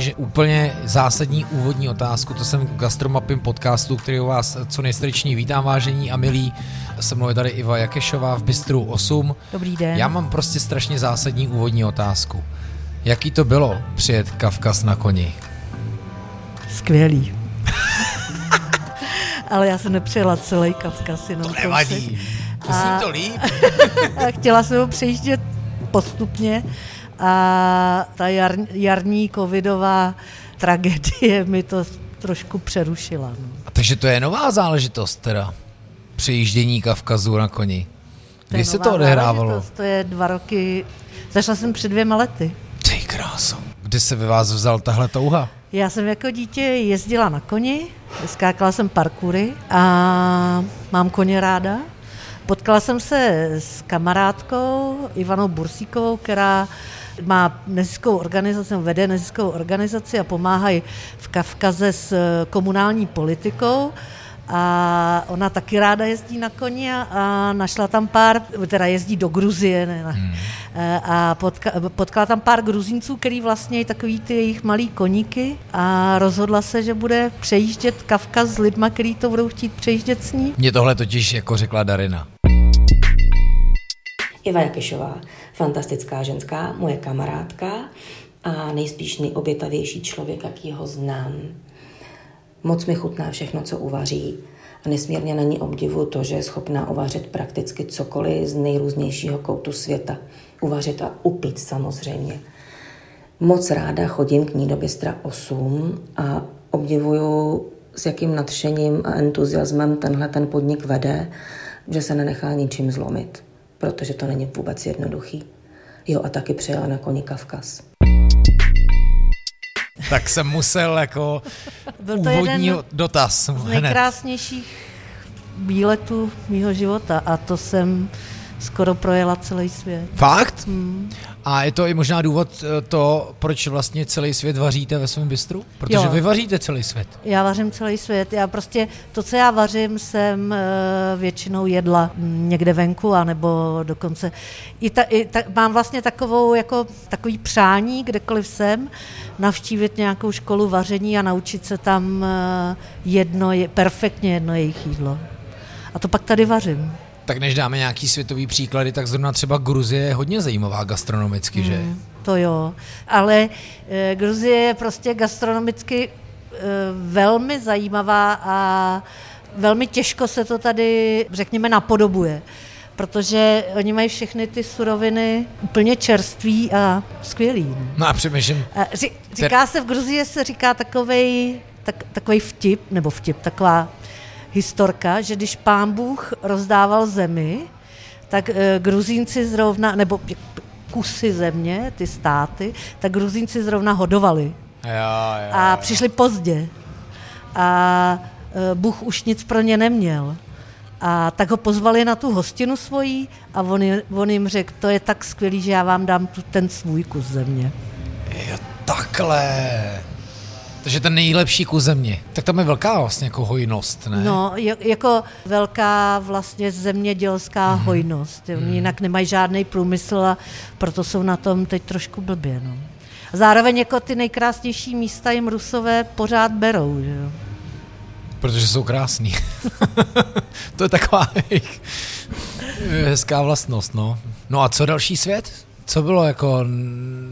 že úplně zásadní úvodní otázku, to jsem v Gastromapim podcastu, který u vás co nejstrečněji vítám, vážení a milí. Se mnou je tady Iva Jakešová v Bistru 8. Dobrý den. Já mám prostě strašně zásadní úvodní otázku. Jaký to bylo přijet Kavkaz na koni? Skvělý. Ale já jsem nepřijela celý Kavkaz, jenom To nevadí. Myslím to líp. a chtěla jsem ho přejíždět postupně a ta jar, jarní covidová tragédie mi to trošku přerušila. No. A takže to je nová záležitost teda. Přejíždění Kavkazu na koni. Kdy se to odehrávalo? To je dva roky, začala jsem před dvěma lety. Ty kráso. Kdy se ve vás vzal tahle touha? Já jsem jako dítě jezdila na koni, skákala jsem parkoury a mám koně ráda. Potkala jsem se s kamarádkou Ivanou Bursíkovou, která má neziskovou organizaci, vede neziskovou organizaci a pomáhají v Kavkaze s komunální politikou. A ona taky ráda jezdí na koni a, a našla tam pár, teda jezdí do Gruzie, ne, ne. Hmm. a potka, potkala tam pár Gruzínců, který vlastně takový ty jejich malý koníky a rozhodla se, že bude přejíždět Kavkaz s lidma, který to budou chtít přejíždět s ní. Mně tohle totiž jako řekla Darina. Iva Jakešová, fantastická ženská, moje kamarádka a nejspíš nejobětavější člověk, jaký ho znám. Moc mi chutná všechno, co uvaří a nesmírně na ní obdivu to, že je schopná uvařit prakticky cokoliv z nejrůznějšího koutu světa. Uvařit a upít samozřejmě. Moc ráda chodím k ní do Bystra 8 a obdivuju, s jakým nadšením a entuziasmem tenhle ten podnik vede, že se nenechá ničím zlomit, protože to není vůbec jednoduchý. Jo, a taky přijela na koni Kavkaz. Tak jsem musel jako Byl to úvodní jeden dotaz. z nejkrásnějších výletů mýho života a to jsem skoro projela celý svět. Fakt? Hmm. A je to i možná důvod eh, to, proč vlastně celý svět vaříte ve svém bistru? Protože Jo. vy vaříte celý svět. Já vařím celý svět. Já prostě to, co já vařím, jsem e, většinou jedla mm, někde venku, anebo dokonce i ta, i ta, mám vlastně takovou, jako, takový přání, kdekoliv jsem, navštívit nějakou školu vaření a naučit se tam e, jedno, je, perfektně jedno jejich jídlo. A to pak tady vařím. Tak než dáme nějaký světový příklady, tak zrovna třeba Gruzie je hodně zajímavá gastronomicky, že? Mm, to jo, ale e, Gruzie je prostě gastronomicky e, velmi zajímavá a velmi těžko se to tady, řekněme, napodobuje. Protože oni mají všechny ty suroviny úplně čerství a skvělý. no. No a přemýšlím, A Ři, říká se v Gruzii, se říká takovej, tak, takovej vtip, nebo vtip, taková historka, že když pán Bůh rozdával zemi, tak e, Gruzínci zrovna, nebo kusy země, ty státy, tak Gruzínci zrovna hodovali. jo, jo, A přišli pozdě. A e, Bůh už nic pro ně neměl. A tak ho pozvali na tu hostinu svojí a on, on jim řekl, to je tak skvělý, že já vám dám tu, ten svůj kus země. jo, takhle. Takže ten nejlepší kus země. Tak tam je velká vlastně jako hojnost, ne? No, jako velká vlastně zemědělská mm. hojnost. Oni jinak nemají žádný průmysl a proto jsou na tom teď trošku blbě. No. A zároveň jako ty nejkrásnější místa jim Rusové pořád berou. Že jo. Protože jsou krásný. to je taková jejich hezká vlastnost, no. No a co další svět? Co bylo jako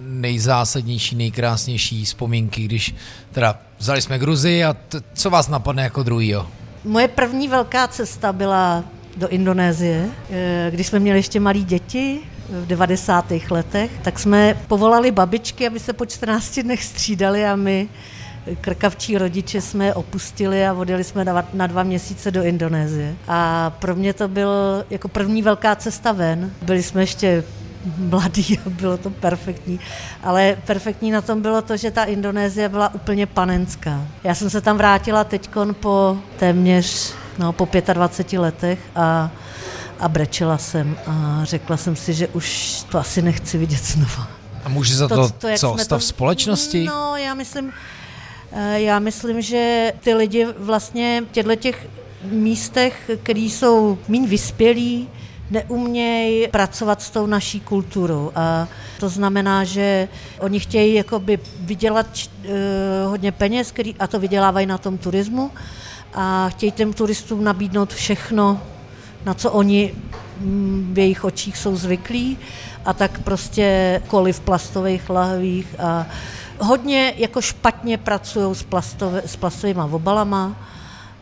nejzásadnější, nejkrásnější vzpomínky, když teda vzali jsme Gruzii a t- co vás napadne jako druhýho? Moje první velká cesta byla do Indonésie, eh, když jsme měli ještě malí děti v 90. letech, tak jsme povolali babičky, aby se po 14 dnech střídali a my krkavčí rodiče jsme opustili a odjeli jsme na dva měsíce do Indonésie. A pro mě to byl jako první velká cesta ven. Byli jsme ještě mladý a bylo to perfektní. Ale perfektní na tom bylo to, že ta Indonésie byla úplně panenská. Já jsem se tam vrátila teď po téměř no, po 25 letech a, a brečela jsem a řekla jsem si, že už to asi nechci vidět znova. A může za to, to, jak co, stav společnosti? No, já myslím, eh, já myslím, že ty lidi vlastně v těchto těch místech, který jsou méně vyspělí, neumějí pracovat s tou naší kulturou. A to znamená, že oni chtějí jakoby vydělat uh, hodně peněz, který, a to vydělávají na tom turismu, a chtějí těm turistům nabídnout všechno, na co oni mm, v jejich očích jsou zvyklí. A tak prostě koly v plastových lahvích. A hodně jako špatně pracují s, plastové, s plastovými obalama.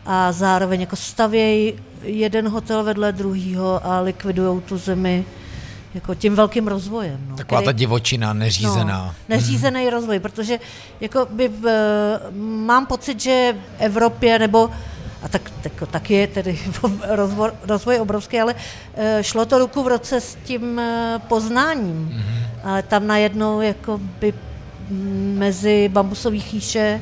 A zároveň jako stavějí jeden hotel vedle druhého a likvidují tu zemi jako tím velkým rozvojem. No, Taková který, ta divočina, neřízená. No, neřízený hmm. rozvoj, protože jako by, v, mám pocit, že v Evropě nebo a tak, tak, tak je tedy rozvoj, rozvoj obrovský, ale eh, šlo to ruku v roce s tím eh, poznáním. Mm-hmm. Ale tam najednou jako by mezi bambusový chýše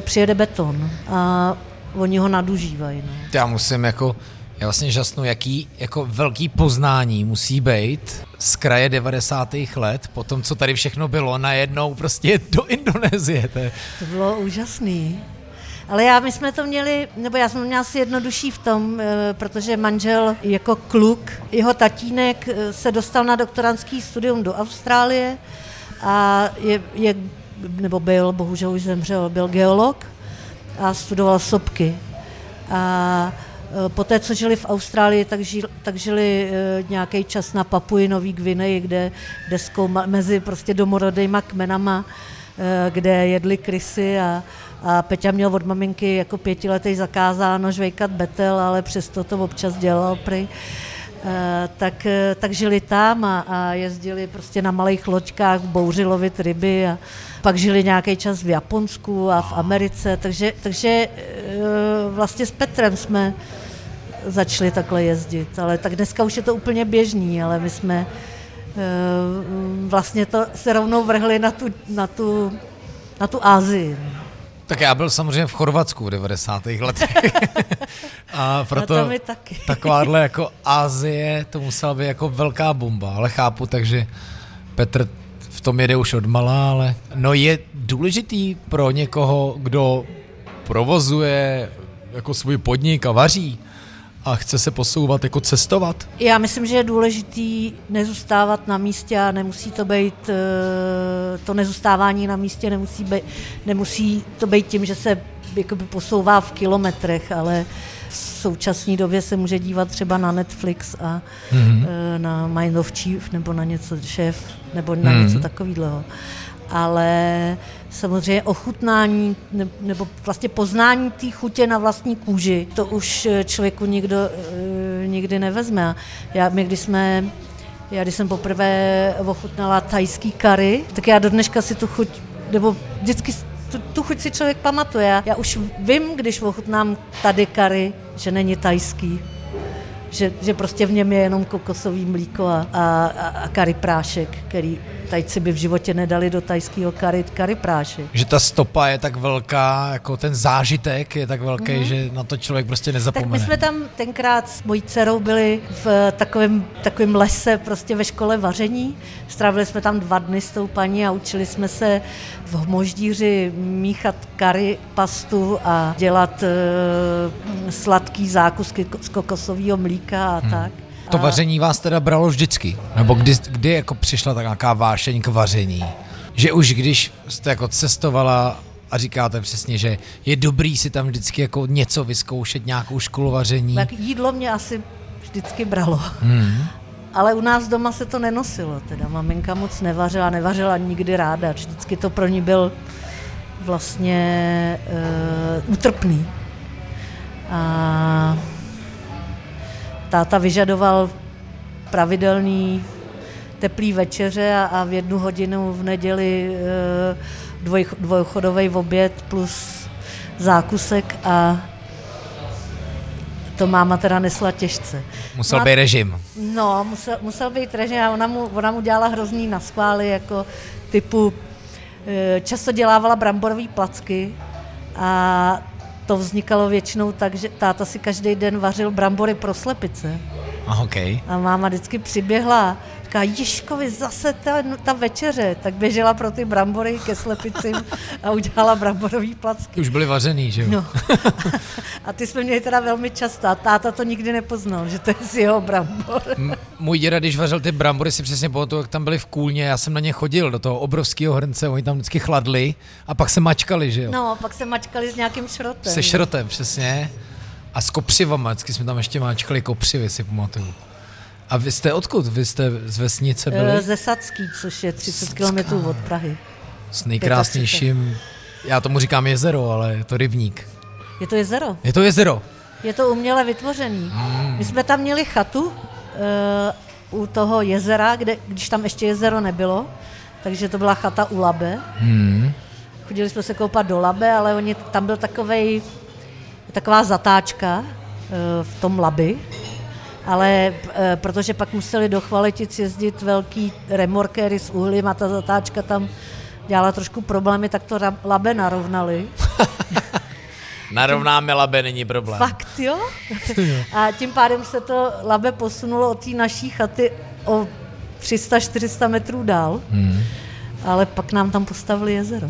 přijede beton a oni ho nadužívají. No. Já musím jako, já vlastně žasnu, jaký jako velký poznání musí být z kraje 90. let, po tom, co tady všechno bylo, najednou prostě do Indonésie. To, je... to bylo úžasný. Ale já, my jsme to měli, nebo já jsem měla si jednodušší v tom, eh, protože manžel jako kluk, jeho tatínek eh, se dostal na doktorantský studium do Austrálie a je, je nebo byl, bohužel už zemřel, byl geolog a studoval sopky. A eh, po té, co žili v Austrálii, tak, žil, tak žili nějaký čas na Papuji Nový Gvineji, kde, kde zkouma, mezi prostě domorodejma kmenama, kde jedli krysy a, a Peťa měl od maminky jako pětiletý zakázáno žvejkat betel, ale přesto to občas dělal prý. Tak, eh, tak žili tam a, a jezdili prostě na malých loďkách, bouři lovit ryby a pak žili nějaký čas v Japonsku a v Americe, takže, takže uh, vlastně s Petrem jsme začali takhle jezdit, ale tak dneska už je to úplně běžný, ale my jsme vlastně to se rovnou vrhli na tu, na tu, na tu Ázii. Tak já byl samozřejmě v Chorvatsku v 90. letech. a proto no to taky. takováhle jako Azie, to musela být jako velká bomba, ale chápu, takže Petr v tom jede už od malá, ale no je důležitý pro někoho, kdo provozuje jako svůj podnik a vaří, a chce se posouvat, jako cestovat? Já myslím, že je důležitý nezůstávat na místě a nemusí to být, eh, to nezůstávání na místě nemusí, být, nemusí to být tím, že se jakoby posouvá v kilometrech, ale v současné době se může dívat třeba na Netflix a mm-hmm. na Mind of Chief nebo na něco šéf nebo na mm-hmm. něco takového ale samozřejmě ochutnání nebo vlastně poznání té chutě na vlastní kůži, to už eh, člověku nikdo uh, nikdy nevezme. Já, my když jsme já když jsem poprvé ochutnala tajský kary, tak já do dneška si tu chuť, nebo vždycky tu, tu chuť si člověk pamatuje. Já už vím, když ochutnám tady kary, že není tajský. Že, že prostě v něm je jenom kokosový mlíko a, a, a kary prášek, který Tajci by v životě nedali do tajského kary, kary prášek. Že ta stopa je tak velká, jako ten zážitek je tak velký, mm-hmm. že na to člověk prostě nezapomene. Tak my jsme tam tenkrát s mojí dcerou byli v takovém, takovém lese prostě ve škole vaření. Strávili jsme tam dva dny s tou paní a učili jsme se v hmoždíři míchat kary, pastu a dělat uh, sladký zákusky z kokosového mlíka a hmm. tak. To vaření vás teda bralo vždycky? Nebo kdy, kdy jako přišla tak nějaká vášeň k vaření? Že už když jste jako cestovala a říkáte přesně, že je dobrý si tam vždycky jako něco vyzkoušet, nějakou školu vaření. Tak jídlo mě asi vždycky bralo. Hmm. Ale u nás doma se to nenosilo, teda maminka moc nevařila, nevařila nikdy ráda, vždycky to pro ní byl vlastně uh, utrpný. A táta vyžadoval pravidelný teplý večeře a, a v jednu hodinu v neděli e, dvoj, dvojchodový oběd plus zákusek a to máma teda nesla těžce. Musel no být režim. No, musel, musel být režim a ona mu, ona mu dělala hrozný naskvály, jako typu, e, často dělávala bramborové placky a to vznikalo většinou tak, že táta si každý den vařil brambory pro slepice. A, okay. a máma vždycky přiběhla, Říká, Jiškovi, zase ta, ta večeře. Tak běžela pro ty brambory ke slepicím a udělala bramborový placky. Už byly vařený, že jo? No. A ty jsme měli teda velmi často a táta to nikdy nepoznal, že to je z jeho brambor. M- můj děda, když vařil ty brambory, si přesně pamatuju, jak tam byli v kůlně, já jsem na ně chodil do toho obrovského hrnce, oni tam vždycky chladli a pak se mačkali, že jo? No, pak se mačkali s nějakým šrotem. Se šrotem, přesně. A s kopřivama, vždycky jsme tam ještě mačkali kopřivy, si pamatuju. A vy jste odkud? Vy jste z vesnice Eh, byli? Ze Sacký, což je 30 Sacká. km od Prahy. S nejkrásnějším, já tomu říkám jezero, ale je to rybník. Je to jezero. Je to jezero. Je to uměle vytvořený. My jsme tam měli chatu uh, u toho jezera, kde, když tam ještě jezero nebylo, takže to byla chata u Labe. Hmm. Chodili jsme se koupat do Labe, ale oni, tam byl takovej, taková zatáčka uh, v tom Labi, ale uh, protože pak museli do Chvaletic jezdit velký remorkéry s uhlím a ta zatáčka tam dělala trošku problémy, tak to ra- Labe narovnali. Narovnáme labe, není problém. Fakt, jo? A tím pádem se to labe posunulo od té naší chaty o 300-400 metrů dál, Hmm. ale pak nám tam postavili jezero.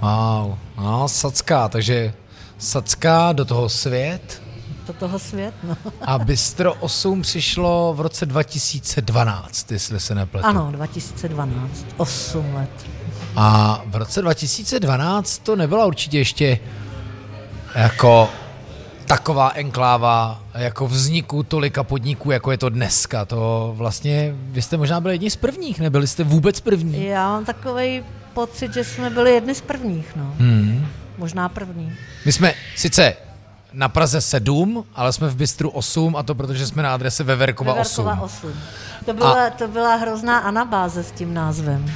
Wow, no, Sacká, takže Sacká do toho svět Do toho svět, no. a Bistro 8 přišlo v roce 2012, jestli se nepletu. Ano, 2012, 8 let. A v roce 2012 to nebyla určitě ještě jako taková enkláva jako vzniku tolika podniků, jako je to dneska. To vlastně, vy jste možná byli jedni z prvních, nebyli jste vůbec první. Já mám takový pocit, že jsme byli jedni z prvních, no. Hmm. Možná první. My jsme sice na Praze 7, ale jsme v Bistru 8 a to protože jsme na adrese Veverkova 8. Veverkova 8. To byla, to byla hrozná anabáze s tím názvem.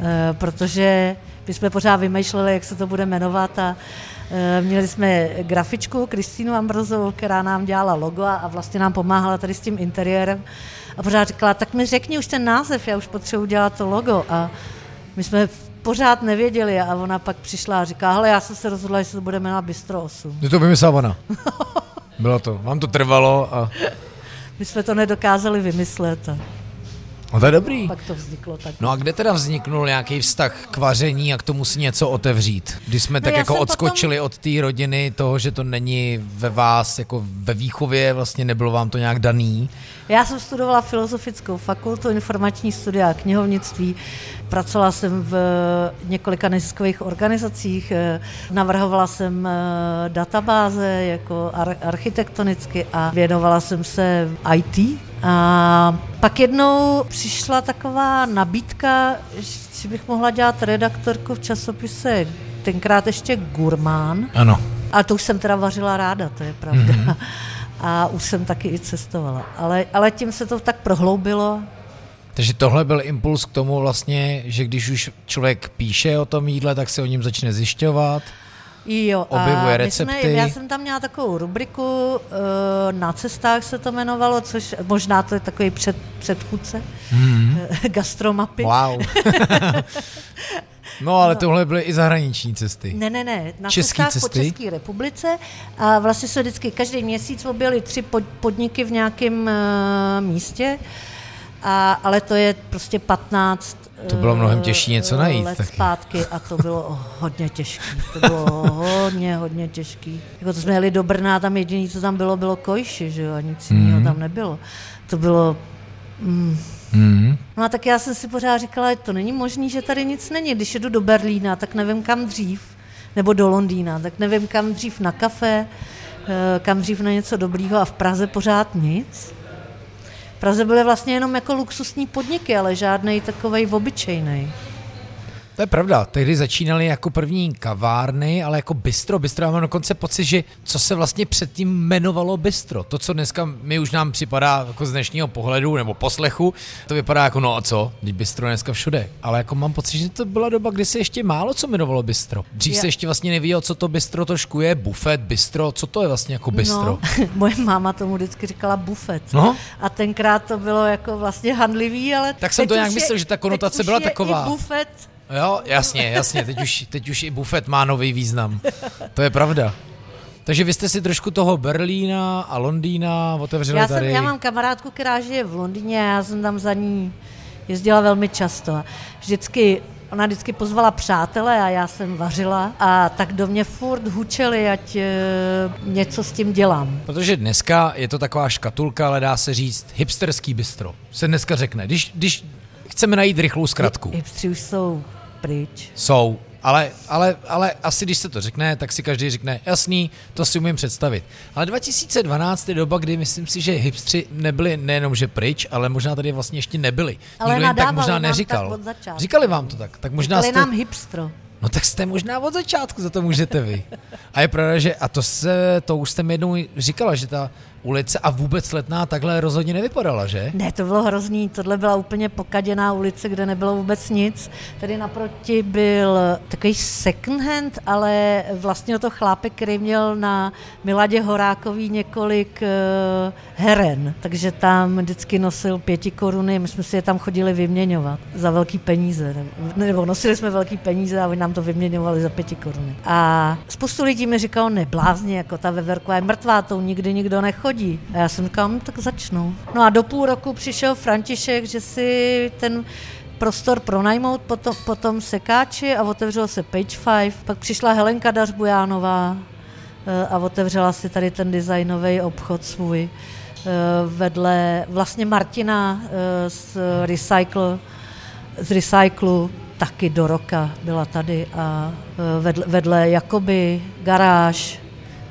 E, protože my jsme pořád vymýšleli, jak se to bude jmenovat a e, měli jsme grafičku Kristýnu Ambrozovou, která nám dělala logo a, a vlastně nám pomáhala tady s tím interiérem a pořád říkala, tak mi řekni už ten název, já už potřebuji dělat to logo a my jsme pořád nevěděli a ona pak přišla a říká, hele, já jsem se rozhodla, že se to bude jmenovat Bistro 8. Je to vymyslela ona. Bylo to. Vám to trvalo a, My jsme to nedokázali vymyslet a a to je dobrý. pak to vzniklo tak. No a kde teda vzniknul nějaký vztah k vaření a k tomu si něco otevřít? Když jsme tak já jako odskočili od té rodiny, toho, že to není ve vás, jako ve výchově, vlastně nebylo vám to nějak daný. Já jsem studovala filozofickou fakultu, informační studia a knihovnictví. Pracovala jsem v několika neziskových organizacích, eh, navrhovala jsem eh, databáze jako ar- architektonicky a věnovala jsem se IT. A pak jednou přišla taková nabídka, že bych mohla dělat redaktorku v časopise tenkrát ještě Gurmán. Ano. A to už jsem teda vařila ráda, to je pravda. Mm-hmm. A už jsem taky i cestovala. Ale, ale tím se to tak prohloubilo. Takže tohle byl impuls k tomu vlastně, že když už člověk píše o tom jídle, tak se o něm začne zjišťovat. Jo, Objevuje a my recepty. Jsme, já jsem tam měla takovou rubriku, eh, na cestách se to jmenovalo, což možná to je takový před, předchůdce, mm. gastromapy. Wow. no ale tohle byly i zahraniční cesty. Ne, ne, ne, na Český cestách po cesty? České republice a vlastně se vždycky každý měsíc objeli tři pod, podniky v nějakém uh, místě, a, ale to je prostě 15 To bylo mnohem těžší něco eh, najít let taky. zpátky a to bylo hodně těžké. To bylo hodně, hodně těžké. Jako to jsme jeli do Brna tam jediné, co tam bylo, bylo kojši, že jo, a nic Mhm. jiného tam nebylo. To bylo Mm. No a tak já jsem si pořád říkala, to není možné, že tady nic není. Když jedu do Berlína, tak nevím kam dřív, nebo do Londýna, tak nevím kam dřív na kafe, eh, kam dřív na něco dobrýho a v Praze pořád nic. Praze byly vlastně jenom jako luxusní podniky, ale žádný takovej obyčejný. To je pravda, tehdy začínaly jako první kavárny, ale jako bistro. Bistro, já mám dokonce pocit, že co se vlastně předtím jmenovalo bistro. To, co dneska mi už nám připadá jako z dnešního pohledu nebo poslechu, to vypadá jako no a co, když bistro je dneska všude. Ale jako mám pocit, že to byla doba, kdy se ještě málo co jmenovalo bistro. Dřív Já- se ještě vlastně nevědělo, co to bistro trošku je, bufet, bistro, co to je vlastně jako bistro. No, moje máma tomu vždycky říkala bufet. No. A tenkrát to bylo jako vlastně handlivý, ale... Tak jsem teď to nějak myslel, je- že ta teď konotace byla je taková. I bufet Jo, jasně, jasně, teď už, teď už i bufet má nový význam. To je pravda. Takže vy jste si trošku toho Berlína a Londýna otevřeli Já, jsem, tady. já mám kamarádku, která žije v Londýně a já jsem tam za ní jezdila velmi často. Vždycky, ona vždycky pozvala přátele a já jsem vařila a tak do mě furt hučeli, ať e, něco s tím dělám. Protože dneska je to taková škatulka, ale dá se říct hipsterský bistro. Se dneska řekne. Když, když chceme najít rychlou zkratku. Hipstři už jsou pryč. Jsou. Ale, ale, ale asi když se to řekne, tak si každý řekne, jasný, to si umím představit. Ale 2012 je doba, kdy myslím si, že hipstři nebyli nejenom že pryč, ale možná tady vlastně ještě nebyli. Ale Nikdo jim tak možná tak neříkal. začátku. Říkali vám to tak, tak možná Ale jste... nám hipstro. No tak jste možná od začátku, za to můžete vy. A je pravda, že, a to se, to už jste mi jednou říkala, že ta ulice a vůbec letná takhle rozhodně nevypadala, že? Ne, to bylo hrozný. Tohle byla úplně pokaděná ulice, kde nebylo vůbec nic. Tady naproti byl takový second hand, ale vlastně to chlápek, který měl na Miladě Horákový několik uh, heren. Takže tam vždycky nosil pěti koruny, my jsme si je tam chodili vyměňovat za velký peníze. Nebo, nebo nosili jsme velký peníze a oni nám to vyměňovali za pěti koruny. A spoustu lidí mi říkalo, neblázně, jako ta veverková je mrtvá, tou nikdy nikdo nechodí. A já jsem říkala, no, tak začnu. No a do půl roku přišel František, že si ten prostor pronajmout potom, potom sekáči a otevřelo se Page 5. Pak přišla Helenka Dařbujánová eh, a otevřela si tady ten designový obchod svůj eh, vedle vlastně Martina eh, z Recycle, z Recyclu, taky do roka byla tady a vedle, vedle Jakoby garáž,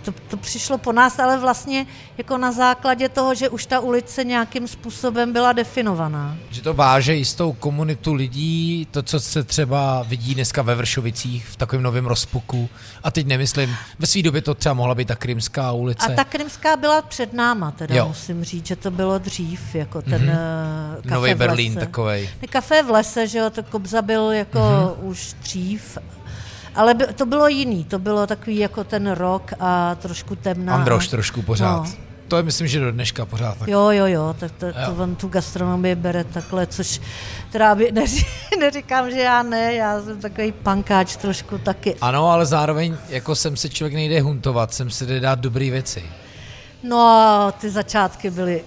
to, to přišlo po nás, ale vlastně jako na základě toho, že už ta ulice nějakým způsobem byla definovaná. Že to váže jistou komunitu lidí, to, co se třeba vidí dneska ve Vršovicích v takovém novém rozpuku. A teď nemyslím, ve své době to třeba mohla být ta Krymská ulice. A ta Krymská byla před náma, teda Jo. musím říct, že to bylo dřív, jako ten mm-hmm. kafe Nový v Berlín takovej. Kafe v lese, že jo, to Kobza byl jako mm-hmm. už dřív, ale by, to bylo jiný, to bylo takový jako ten rok a trošku temná. Androš trošku pořád. No. To je myslím, že do dneška pořád tak. Jo, jo, jo, tak to, Jo. to on tu gastronomii bere takhle, což teda by, neří, neříkám, že já ne, já jsem takový pankáč trošku taky. Ano, ale zároveň jako sem se člověk nejde huntovat, sem se jde dát dobré věci. No a ty začátky byly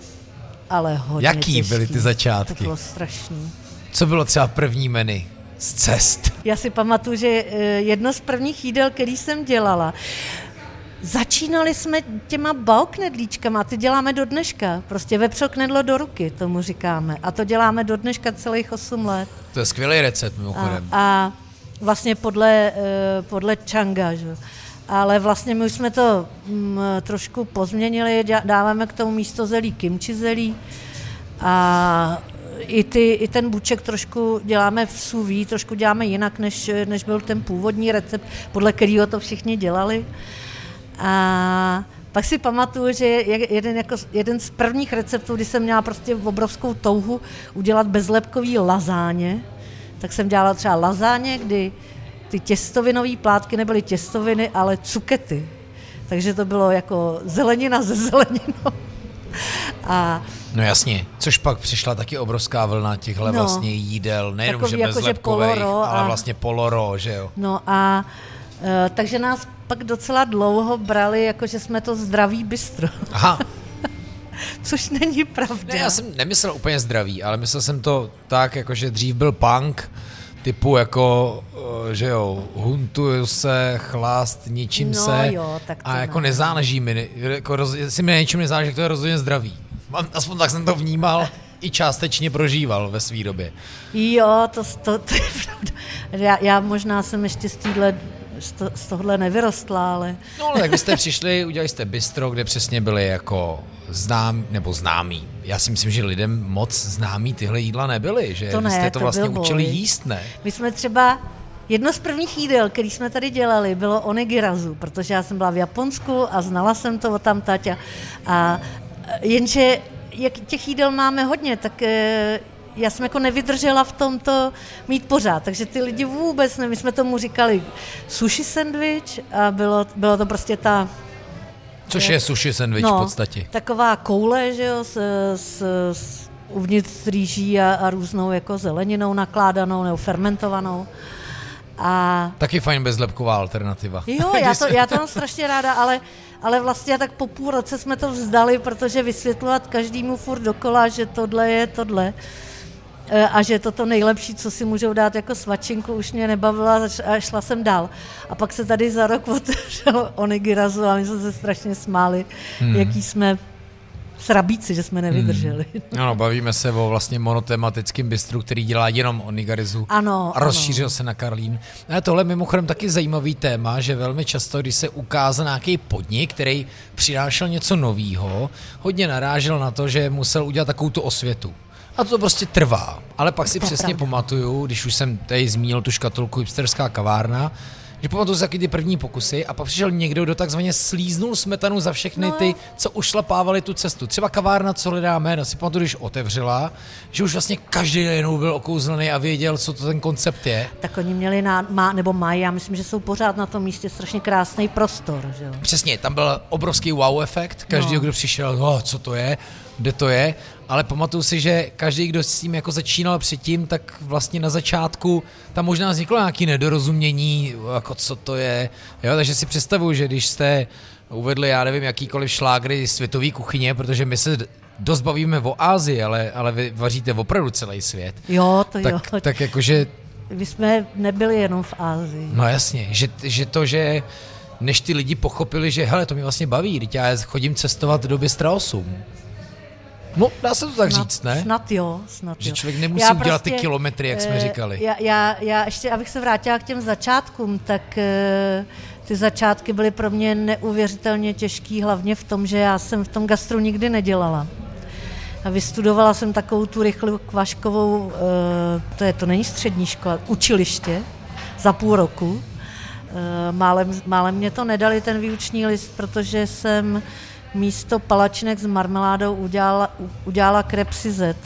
ale hodně Jaký těžký. byly ty začátky? To bylo strašný. Co bylo třeba první menu z cest? Já si pamatuju, že eh, jedno z prvních jídel, který jsem dělala, Začínali jsme těma baoknedlíčkama a ty děláme do dneška. Prostě vepřo knedlo do ruky, tomu říkáme. A to děláme do dneška celých 8 let. To je skvělý recept A, mimochodem. a vlastně podle, eh, podle Changa, že? Ale vlastně my už jsme to mm, trošku pozměnili, dá- dáváme k tomu místo zelí kimchi zelí a i, ty, i ten buček trošku děláme v suví, trošku děláme jinak, než, než byl ten původní recept, podle kterého to všichni dělali. A pak si pamatuju, že je- jeden, jako, jeden z prvních receptů, kdy jsem měla prostě obrovskou touhu udělat bezlepkový lazáně, tak jsem dělala třeba lazáně, kdy ty těstovinové plátky nebyly těstoviny, ale cukety. Takže to bylo jako zelenina ze zeleninou. A No jasně, což pak přišla taky obrovská vlna těchhle No. vlastně jídel, nejenom Takový že jako, že bezlepkových, poloro ale a- vlastně poloro, že jo. No a e, takže nás pak docela dlouho brali, jako že jsme to zdravý bistro, Aha, což není pravda. ne, já jsem nemyslel úplně zdravý, ale myslel jsem to tak, jako že dřív byl punk, typu jako, eh, že jo, huntuju se, chlást, ničím No se jo, tak a jako ne. nezáleží mi, jako roz, jestli mi na něčem nezáleží, to je rozhodně zdravý. Mám- Aspoň tak jsem to vnímal i částečně prožíval ve své době. Jo, to, to, to je pravda. Já, já možná jsem ještě z, týhle, z, to, z tohle nevyrostla, ale No ale tak vy jste přišli, udělali jste bistro, kde přesně byli jako znám, nebo známí. Já si myslím, že lidem moc známí tyhle jídla nebyly, že To vy ne, jste to to vlastně učili boj. jíst, ne? my jsme třeba Jedno z prvních jídel, který jsme tady dělali, bylo onigirazu, protože já jsem byla v Japonsku a znala jsem to tam tať a, a jenže jak těch jídel máme hodně, tak eh, já jsem jako nevydržela v tomto mít pořád, takže ty lidi vůbec ne, my jsme tomu říkali sushi sandwich a bylo, bylo to prostě ta Což je sushi sandwich no, v podstatě. Taková koule, že jo, s, s, s uvnitř rýží a, a různou jako zeleninou nakládanou nebo fermentovanou. A Taky fajn bezlepková alternativa. Jo, já to, já to mám strašně ráda, ale, ale vlastně tak po půl roce jsme to vzdali, protože vysvětlovat každému furt dokola, že tohle je tohle a že je to to nejlepší, co si můžou dát jako svačinku, už mě nebavila a šla jsem dál. A pak se tady za rok otevřel Onigirazu a my jsme se strašně smáli, hmm. jaký jsme srabíci, že jsme nevydrželi. Hmm. Ano, bavíme se o vlastně monotematickém bistru, který dělá jenom onigarizu. Ano, A rozšířil ano. se na Karlín. A tohle je mimochodem taky zajímavý téma, že velmi často, když se ukázal nějaký podnik, který přinášel něco novýho, hodně narážel na to, že musel udělat takovou tu osvětu. A to prostě trvá. Ale pak si To přesně pravda. pamatuju, když už jsem tady zmínil tu škatulku hipsterská kavárna, že pamatuju si taky ty první pokusy a pak přišel někdo, kdo takzvaně slíznul smetanu za všechny No. ty, co ušlapávali tu cestu. Třeba kavárna, co lidá jméno, si pamatuju, když otevřela, že už vlastně každý jenom byl okouzlený a věděl, co to ten koncept je. Tak oni měli, na, má, nebo mají, já myslím, že jsou pořád na tom místě strašně krásný prostor. Že jo? Přesně, tam byl obrovský wow efekt, každý, No. kdo přišel, oh, co to je, kde to je, ale pamatuju si, že každý, kdo s tím jako začínal předtím, tak vlastně na začátku tam možná vzniklo nějaké nedorozumění, jako co to je, jo, takže si představuju, že když jste uvedli, já nevím, jakýkoliv šlágry světové kuchyně, protože my se dost bavíme o Ázii, ale, ale vy vaříte opravdu celý svět. Jo, to Tak, jo. tak jakože My jsme nebyli jenom v Ázii. No jasně, že, že to, že než ty lidi pochopili, že hele, to mě vlastně baví, teď já chodím cestovat do Bystra 8. No, dá se to tak Snad- říct, ne? Snad jo, snad Že jo. člověk nemusí Já udělat ty kilometry, jak jsme eh, říkali. Já, já, já ještě, abych se vrátila k těm začátkům, tak eh, ty začátky byly pro mě neuvěřitelně těžký, hlavně v tom, že já jsem v tom gastru nikdy nedělala. A vystudovala jsem takovou tu rychlou kvaškovou, eh, to, je, to není střední škola, učiliště za půl roku. Málem, málem mě to nedali ten výuční list, protože jsem místo palačinek s marmeládou udělala, udělala krepsy Z.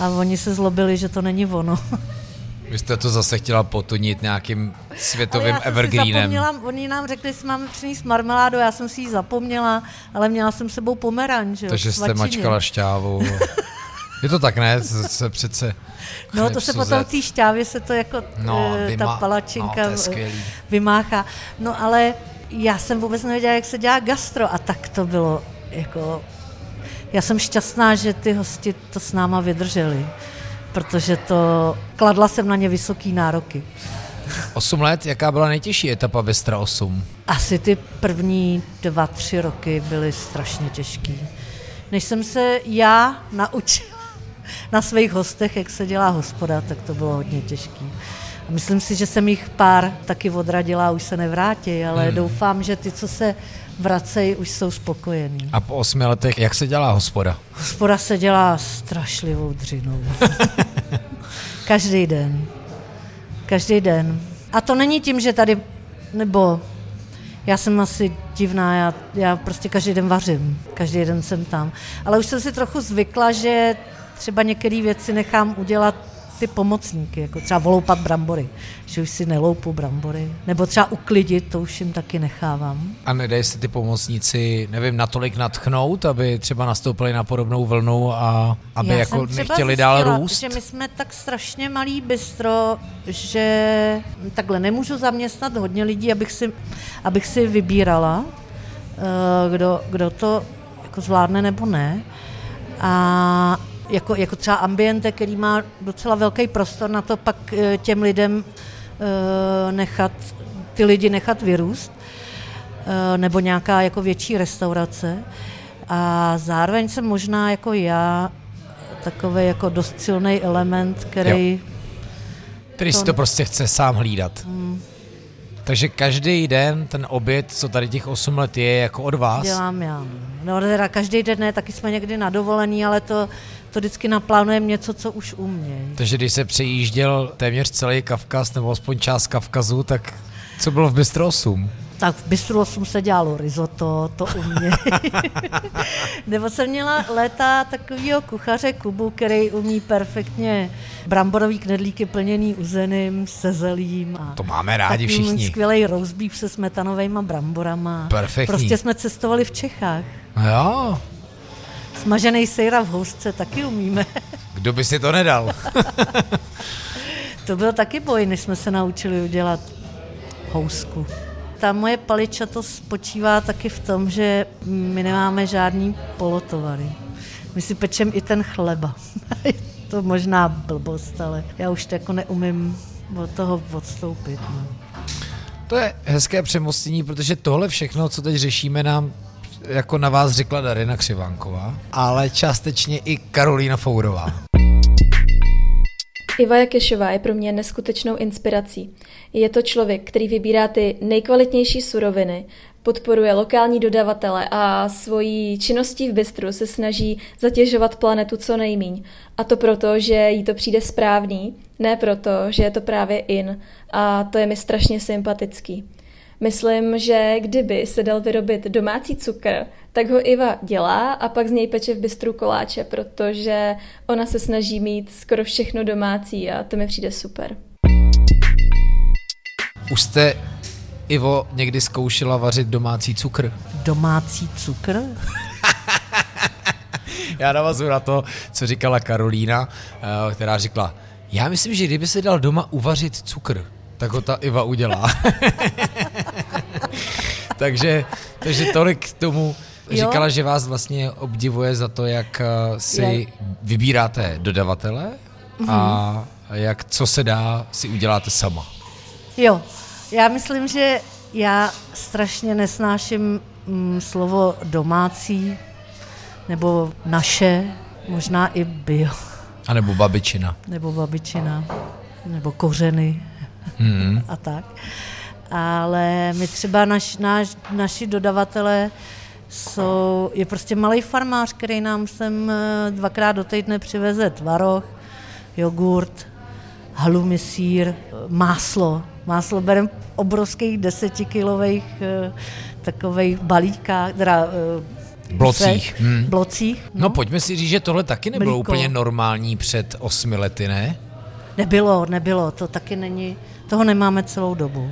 A oni se zlobili, že to není ono. Vy jste to zase chtěla potunit nějakým světovým ale já evergreenem. zapomněla, oni nám řekli, že máme přinést marmeládu, já jsem si ji zapomněla, ale měla jsem s sebou pomeranč. Takže v jste svačině. mačkala šťávu. Je to tak, ne? Se, se přece... No to se potom té šťávě se to jako No, eh, vymá- ta no, palačinka eh, skvělý. vymáchá. No ale já jsem vůbec nevěděla, jak se dělá gastro a tak to bylo jako... Já jsem šťastná, že ty hosti to s náma vydrželi, protože to... Kladla jsem na ně vysoký nároky. 8 let, jaká byla nejtěžší etapa Bystra 8? Asi ty první dva, tři roky byly strašně těžký. Než jsem se já naučila na svých hostech, jak se dělá hospoda, tak to bylo hodně těžký. A myslím si, že jsem jich pár taky odradila a už se nevrátí, ale hmm. doufám, že ty, co se vracejí, už jsou spokojení. A po 8 letech, jak se dělá hospoda? Hospoda se dělá strašlivou dřinou. Každý den. Každý den. A to není tím, že tady, nebo já jsem asi divná, já, já prostě každý den vařím, každý den jsem tam. Ale už jsem si trochu zvykla, že třeba některé věci nechám udělat ty pomocníky, jako třeba voloupat brambory, že už si neloupu brambory. Nebo třeba uklidit, to už jim taky nechávám. A nedají se ty pomocníci, nevím, natolik natchnout, aby třeba nastoupili na podobnou vlnu a aby Já jako nechtěli dál růst? že my jsme tak strašně malý bistro, že takhle nemůžu zaměstnat hodně lidí, abych si, abych si vybírala, eh, kdo, kdo to jako zvládne nebo ne. A jako, jako třeba ambiente, který má docela velký prostor na to pak eh, těm lidem eh, nechat, ty lidi nechat vyrůst, eh, nebo nějaká jako větší restaurace. A zároveň jsem možná jako já takový jako dost silný element, který... Který si to- to prostě chce sám hlídat. Takže každý den ten oběd, co tady těch 8 let je, jako od vás. Dělám já. No teda každý den ne, taky jsme někdy na dovolení, ale to, to vždycky naplánujeme něco, co už umějí. Takže když se přejížděl téměř celý Kavkaz, nebo aspoň část Kavkazu, tak co bylo v Bystro 8? Tak v Bistru 8 se dělalo risotto, to umě. Nebo jsem měla léta takového kuchaře Kubu, který umí perfektně bramborový knedlíky plněný uzeným, se zelím. A To máme rádi všichni. skvělý roast beef se smetanovými bramborama. Perfektní. Prostě jsme cestovali v Čechách. Jo, Smažený sejra v housce taky umíme. kdo by si to nedal? To byl taky boj, než jsme se naučili udělat housku. Ta moje paličatost spočívá taky v tom, že my nemáme žádný polotovary. My si pečem i ten chleba. to možná blbost, ale já už to jako neumím od toho odstoupit. No. To je hezké přemostění, protože tohle všechno, co teď řešíme, nám jako na vás řekla Darina Křivánková, ale částečně i Karolína Fourová. Iva Jakešová je pro mě neskutečnou inspirací. Je to člověk, který vybírá ty nejkvalitnější suroviny, podporuje lokální dodavatele a svojí činností v bistru se snaží zatěžovat planetu co nejmíň. A to proto, že jí to přijde správný, ne proto, že je to právě in. A to je mi strašně sympatický. Myslím, že kdyby se dal vyrobit domácí cukr, tak ho Iva dělá a pak z něj peče v bistru koláče, protože ona se snaží mít skoro všechno domácí a to mi přijde super. Už jste, Ivo, někdy zkoušela vařit domácí cukr? Domácí cukr? Já navazuji na to, co říkala Karolína, eh, která řekla, já myslím, že kdyby se dal doma uvařit cukr, tak ho ta Iva udělá. takže, takže tolik k tomu. Jo. Říkala, že vás vlastně obdivuje za to, jak eh, si Je. vybíráte dodavatele mm-hmm. a mhm. jak co se dá, si uděláte sama. Jo, já myslím, že já strašně nesnáším mm, slovo domácí nebo naše, možná i bio. A nebo babičina. Nebo babičina, nebo kořeny hmm. a tak. Ale my třeba naš, naš, naši dodavatelé jsou, je prostě malý farmář, který nám sem eh, dvakrát do týdne přiveze tvaroh, jogurt, halumi sír, máslo. Máslo bereme obrovských desetikilových eh, takových balíkách, teda eh, Blocích. Hmm. Blocích. No. no pojďme si říct, že tohle taky nebylo Mlíko. úplně normální před osmi lety, ne? Nebylo, nebylo, to taky není, toho nemáme celou dobu,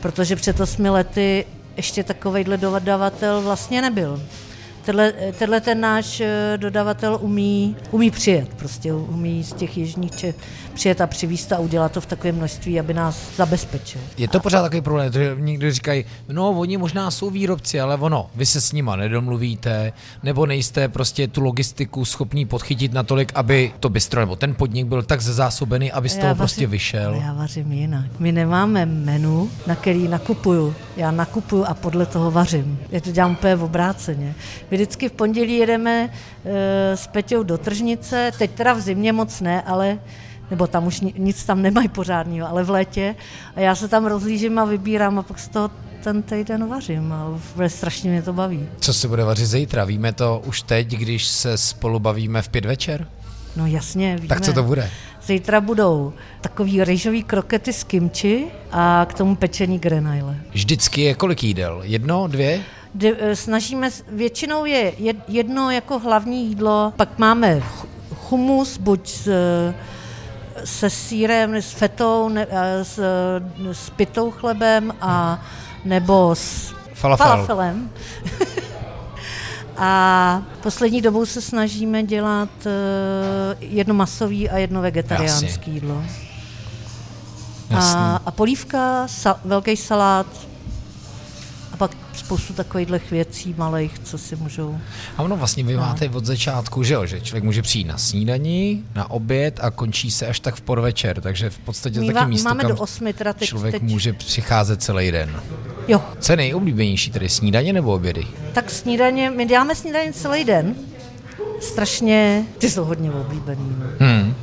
protože před osmi lety ještě takovejhle dodavatel vlastně nebyl tenhle, tenhle ten náš eh, dodavatel umí, umí přijet, prostě umí z těch jižních Čech přijet a přivíst a udělat to v takovém množství, aby nás zabezpečil. Je to pořád takový problém, že někdo říkají, no oni možná jsou výrobci, ale ono, vy se s nima nedomluvíte, nebo nejste prostě tu logistiku schopní podchytit natolik, aby to bystro nebo ten podnik byl tak zazásobený, aby z toho vařím, prostě vyšel. Já vařím jinak. My nemáme menu, na který nakupuju. Já nakupuju a podle toho vařím. Já to dělám úplně v obráceně. My vždycky v pondělí jedeme e, s Peťou do tržnice, teď teda v zimě moc ne, ale nebo tam už nic tam nemají pořádného, ale v létě a já se tam rozlížím a vybírám a pak z toho ten týden vařím a strašně mě to baví. Co se bude vařit zítra? Víme to už teď, když se spolu bavíme v pět večer? No jasně, víme. Tak co to bude? Zítra budou takový rejžový krokety s kimči a k tomu pečení grenajle. Vždycky je kolik jídel? Jedno, dvě? Eh, snažíme, většinou je jedno jako hlavní jídlo, pak máme humus, buď s, se sírem, s fetou, ne, eh, s, s pitou chlebem a nebo s Falafel. falafelem. a poslední dobou se snažíme dělat uh, jedno masový a jedno vegetariánský jídlo. A, a polívka, sa, velký salát, spoustu takových věcí malých, co si můžou... A ono vlastně vy máte od začátku, že jo, že člověk může přijít na snídaní, na oběd a končí se až tak v podvečer, takže v podstatě My taky místo, máme kam do osmi, teda teď, člověk teď. může přicházet celý den. Jo. Co je nejoblíbenější, tedy snídaně nebo obědy? Tak snídaně, my děláme snídaně celý den. Strašně, ty jsou hodně oblíbený. No. Hmm.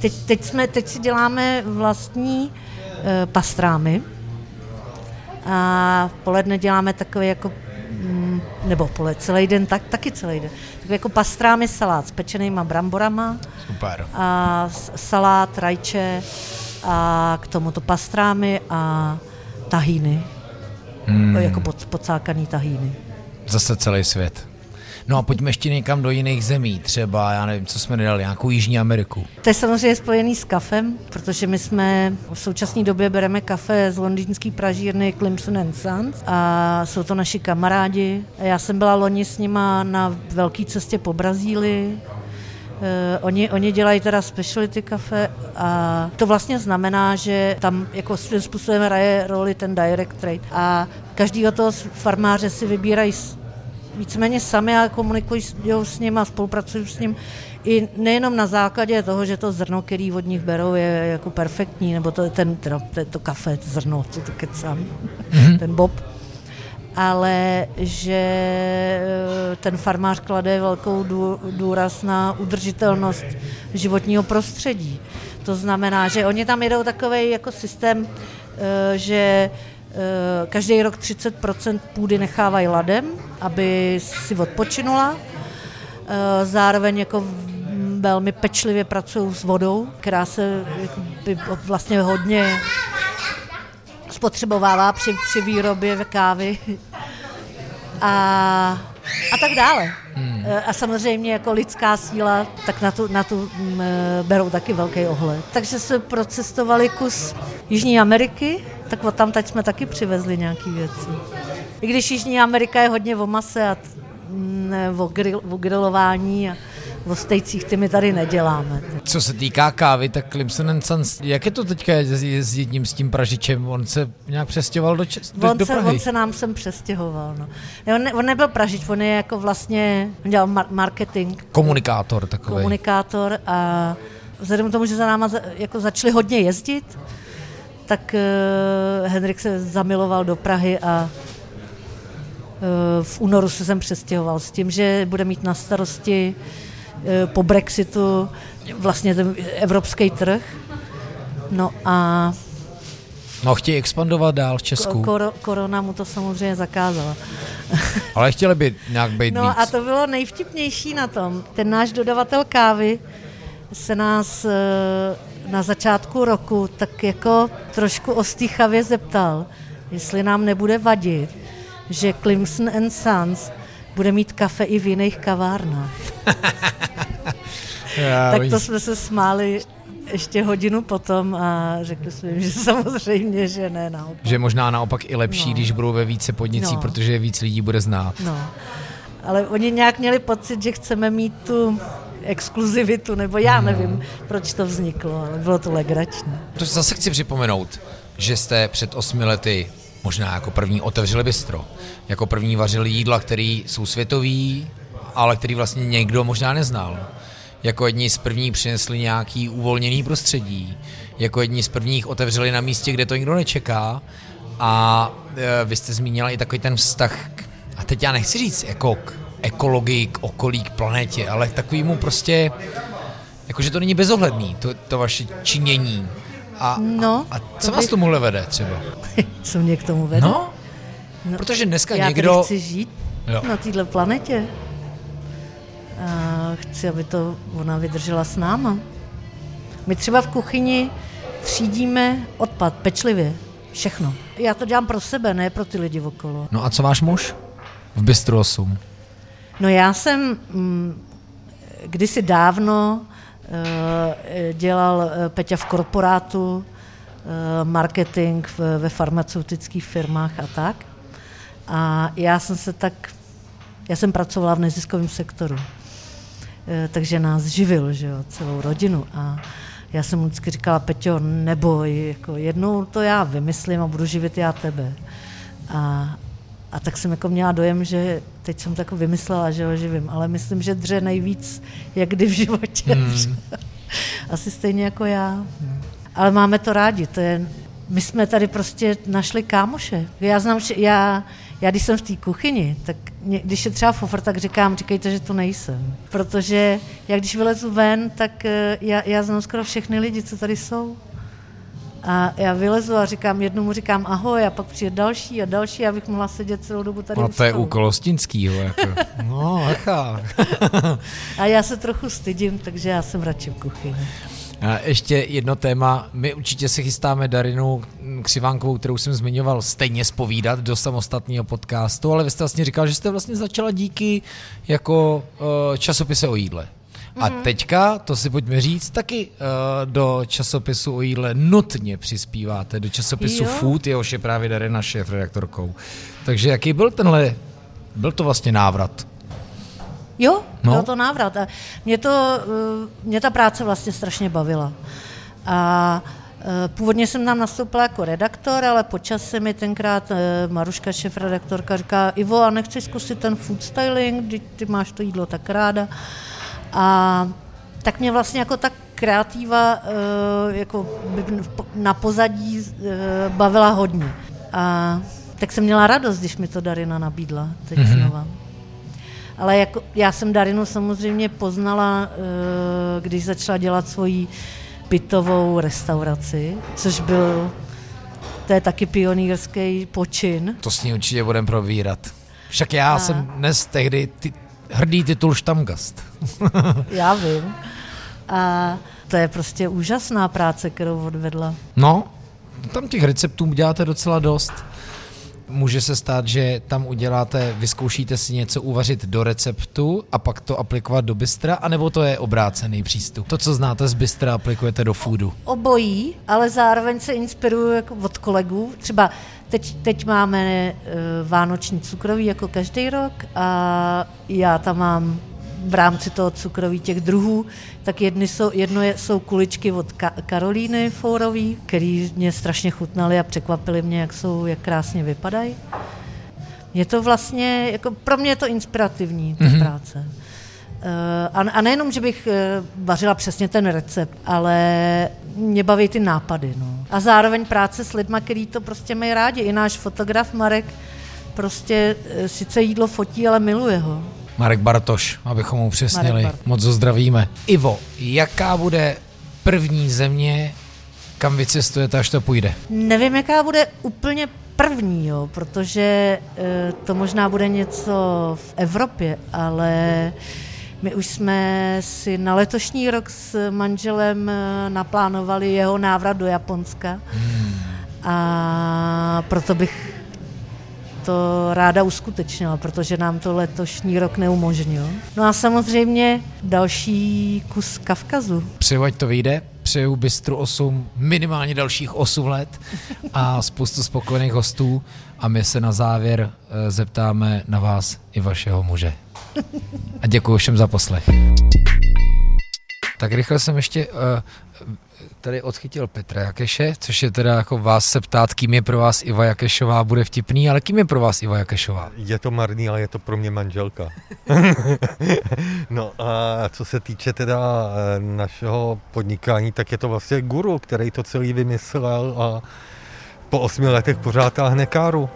Teď, teď, jsme, teď si děláme vlastní e, pastrámy, a v poledne děláme takové jako mm, nebo pole, celý den, tak, taky celý den. Tak jako pastrámy salát s pečenýma bramborama. Super. A salát, rajče a k tomu to pastrámy a tahíny. Hmm. Jako pod, podcákaný tahíny. Zase celý svět. No a pojďme ještě někam do jiných zemí, třeba, já nevím, co jsme nedali, nějakou Jižní Ameriku. To je samozřejmě spojený s kafem, protože my jsme v současné době bereme kafe z londýnské pražírny Clemson Sons a jsou to naši kamarádi. Já jsem byla loni s nima na velké cestě po Brazílii, Uh, oni, oni dělají teda speciality kafe a to vlastně znamená, že tam jako svým způsobem hraje roli ten direct trade a každýho toho farmáře si vybírají víceméně sami a komunikují s ním a spolupracují s ním i nejenom na základě toho, že to zrno, který od nich berou, je jako perfektní, nebo to, ten, to, to, to kafe, to zrno, co to kecám, mm-hmm. ten bob, ale že eh, ten farmář klade velkou důraz na udržitelnost životního prostředí. To znamená, že oni tam jedou takový jako systém, eh, že každý rok 30% půdy nechávají ladem, aby si odpočinula. Zároveň jako velmi pečlivě pracují s vodou, která se vlastně hodně spotřebovává při, při výrobě kávy a, a tak dále. Hmm. A samozřejmě jako lidská síla, tak na tu, na tu m, berou taky velký ohled. Takže jsme procestovali kus Jižní Ameriky, tak od tam teď jsme taky přivezli nějaké věci. I když Jižní Amerika je hodně o mase a o, grill, o grilování a o stejcích ty my tady neděláme. Co se týká kávy, tak Clemson Sons, jak je to teďka s jedním s tím Pražičem? On se nějak přestěhoval do, do, on do Prahy? Se, on se nám sem přestěhoval. No. Ne, on, ne, on nebyl Pražič, on je jako vlastně, on dělal mar- marketing. Komunikátor takový. Komunikátor a vzhledem k tomu, že za náma za, jako začali hodně jezdit, tak uh, Henrik se zamiloval do Prahy a uh, v únoru se sem přestěhoval s tím, že bude mít na starosti Eh, po Brexitu vlastně ten evropský trh. No a No, chtějí expandovat dál v Česku. Kor- korona mu to samozřejmě zakázala. Ale chtěli by nějak být No víc. a to bylo nejvtipnější na tom. Ten náš dodavatel kávy se nás eh, na začátku roku tak jako trošku ostýchavě zeptal, jestli nám nebude vadit, že Clemson and Sons bude mít kafe i v jiných kavárnách. Tak to jsme se smáli ještě hodinu potom a řekli jsme jim, že samozřejmě, že ne naopak. Že možná naopak i lepší, no. když budou ve více podnicích, no. protože víc lidí bude znát. No. Ale oni nějak měli pocit, že chceme mít tu exkluzivitu, nebo já no. nevím, proč to vzniklo, ale bylo to legrační. To zase chci připomenout, že jste před osmi lety možná jako první otevřeli bistro. Jako první vařili jídla, které jsou světový, ale který vlastně někdo možná neznal. Jako jedni z prvních přinesli nějaký uvolněný prostředí. Jako jedni z prvních otevřeli na místě, kde to nikdo nečeká. A e, vy jste zmínila i takový ten vztah, a teď já nechci říct jako k ekologii, k okolí, k planetě, ale k takovému prostě, jakože to není bezohledný, to, to vaše činění. A, no, a, a co vás bych... tomuhle vede třeba? co mě k tomu vede? No, no protože dneska já někdo... Já chci žít jo. na této planetě. A chci, aby to ona vydržela s náma. My třeba v kuchyni třídíme odpad pečlivě. Všechno. Já to dělám pro sebe, ne pro ty lidi okolo. No a co váš muž? V Bistro 8. No já jsem mm, kdysi dávno uh, dělal uh, Peťa v korporátu, uh, marketing v, ve farmaceutických firmách a tak. A já jsem se tak, já jsem pracovala v neziskovém sektoru. Eh, takže nás živil, že jo, celou rodinu. A já jsem mu vždycky říkala, Peťo, neboj, jako jednou to já vymyslím a budu živit já tebe. A, a tak jsem jako měla dojem, že teď jsem to jako vymyslela, že ho živím, ale myslím, že dře nejvíc, jak kdy v životě. Hmm. Asi stejně jako já. Ale máme to rádi, to je, my jsme tady prostě našli kámoše. Já znám, já, já když jsem v té kuchyni, tak když je třeba fofr, tak říkám, říkejte, že to nejsem. Protože já když vylezu ven, tak eh, já, já znám skoro všechny lidi, co tady jsou. A já vylezu a říkám, jednomu říkám ahoj a pak přijde další a další, abych mohla sedět celou dobu tady A to je úkol Ostinskýho, jako. No, achá. a já se trochu stydím, takže já jsem radši v kuchyni. A ještě jedno téma. My určitě se chystáme Darinu Křivánkovou, kterou jsem zmiňoval, stejně spovídat do samostatného podcastu, ale vy jste vlastně říkal, že jste vlastně začala díky jako uh, časopise o jídle. A mm-hmm. teďka, to si pojďme říct, taky uh, do časopisu o jídle nutně přispíváte, do časopisu jo. Food, jehož je právě Darina šéf redaktorkou. Takže jaký byl tenhle, byl to vlastně návrat? Jo, no. byl to návrat. A mě, to, eh, mě ta práce vlastně strašně bavila. A eh, Původně jsem tam nastoupila jako redaktor, ale po čase mi tenkrát eh, Maruška, šéf-redaktorka, říká, Ivo, a nechci zkusit ten food styling, ty, ty máš to jídlo tak ráda. A tak mě vlastně jako tak kreativa jako na pozadí bavila hodně. A tak jsem měla radost, když mi to Darina nabídla teď mm-hmm. znova. Ale jako, já jsem Darinu samozřejmě poznala, eh, když začala dělat svoji pitovou restauraci, což byl, to je taky pionýrský počin. To s ní určitě budeme provírat. Však já a... jsem dnes tehdy ty, hrdý titul štamgast. já vím. A to je prostě úžasná práce, kterou odvedla. No, tam těch receptů děláte docela dost může se stát, že tam uděláte, vyzkoušíte si něco uvařit do receptu a pak to aplikovat do bystra, anebo to je obrácený přístup? To, co znáte z bystra, aplikujete do foodu? Obojí, ale zároveň se inspiruju jako od kolegů. Třeba teď, teď máme uh, vánoční cukroví jako každý rok a já tam mám v rámci toho cukroví těch druhů, tak jedny jsou, jedno je, jsou kuličky od Ka- Karolíny Fourový, který mě strašně chutnaly a překvapily mě, jak jsou, jak krásně vypadají. Je to vlastně, jako pro mě je to inspirativní, ta mm-hmm. práce. Eh, a, a nejenom, že bych eh, vařila přesně ten recept, ale mě baví ty nápady. No. A zároveň práce s lidmi, který to prostě mají rádi. I náš fotograf Marek prostě eh, sice jídlo fotí, ale miluje ho. Marek Bartoš, abychom mu přesnili. Moc ho zdravíme. Ivo, jaká bude první země, kam vycestujete, až to půjde? Nevím, jaká bude úplně první, jo, protože e, to možná bude něco v Evropě, ale my už jsme si na letošní rok s manželem eh, naplánovali jeho návrat do Japonska. Hmm. A proto bych to ráda uskutečnila, protože nám to letošní rok neumožnil. No a samozřejmě další kus Kavkazu. Přeju, ať to vyjde. Přeju Bystru 8 minimálně dalších 8 let a spoustu spokojených hostů a my se na závěr eh, zeptáme na vás i vašeho muže. A děkuji všem za poslech. Tak rychle jsem ještě uh, tady odchytil Petra Jakeše, což je teda jako vás se ptát, kým je pro vás Iva Jakešová, bude vtipný, ale kým je pro vás Iva Jakešová? Je to marný, ale je to pro mě manželka. no a co se týče teda eh, našeho podnikání, tak je to vlastně guru, který to celý vymyslel a po osmi letech pořád táhne káru.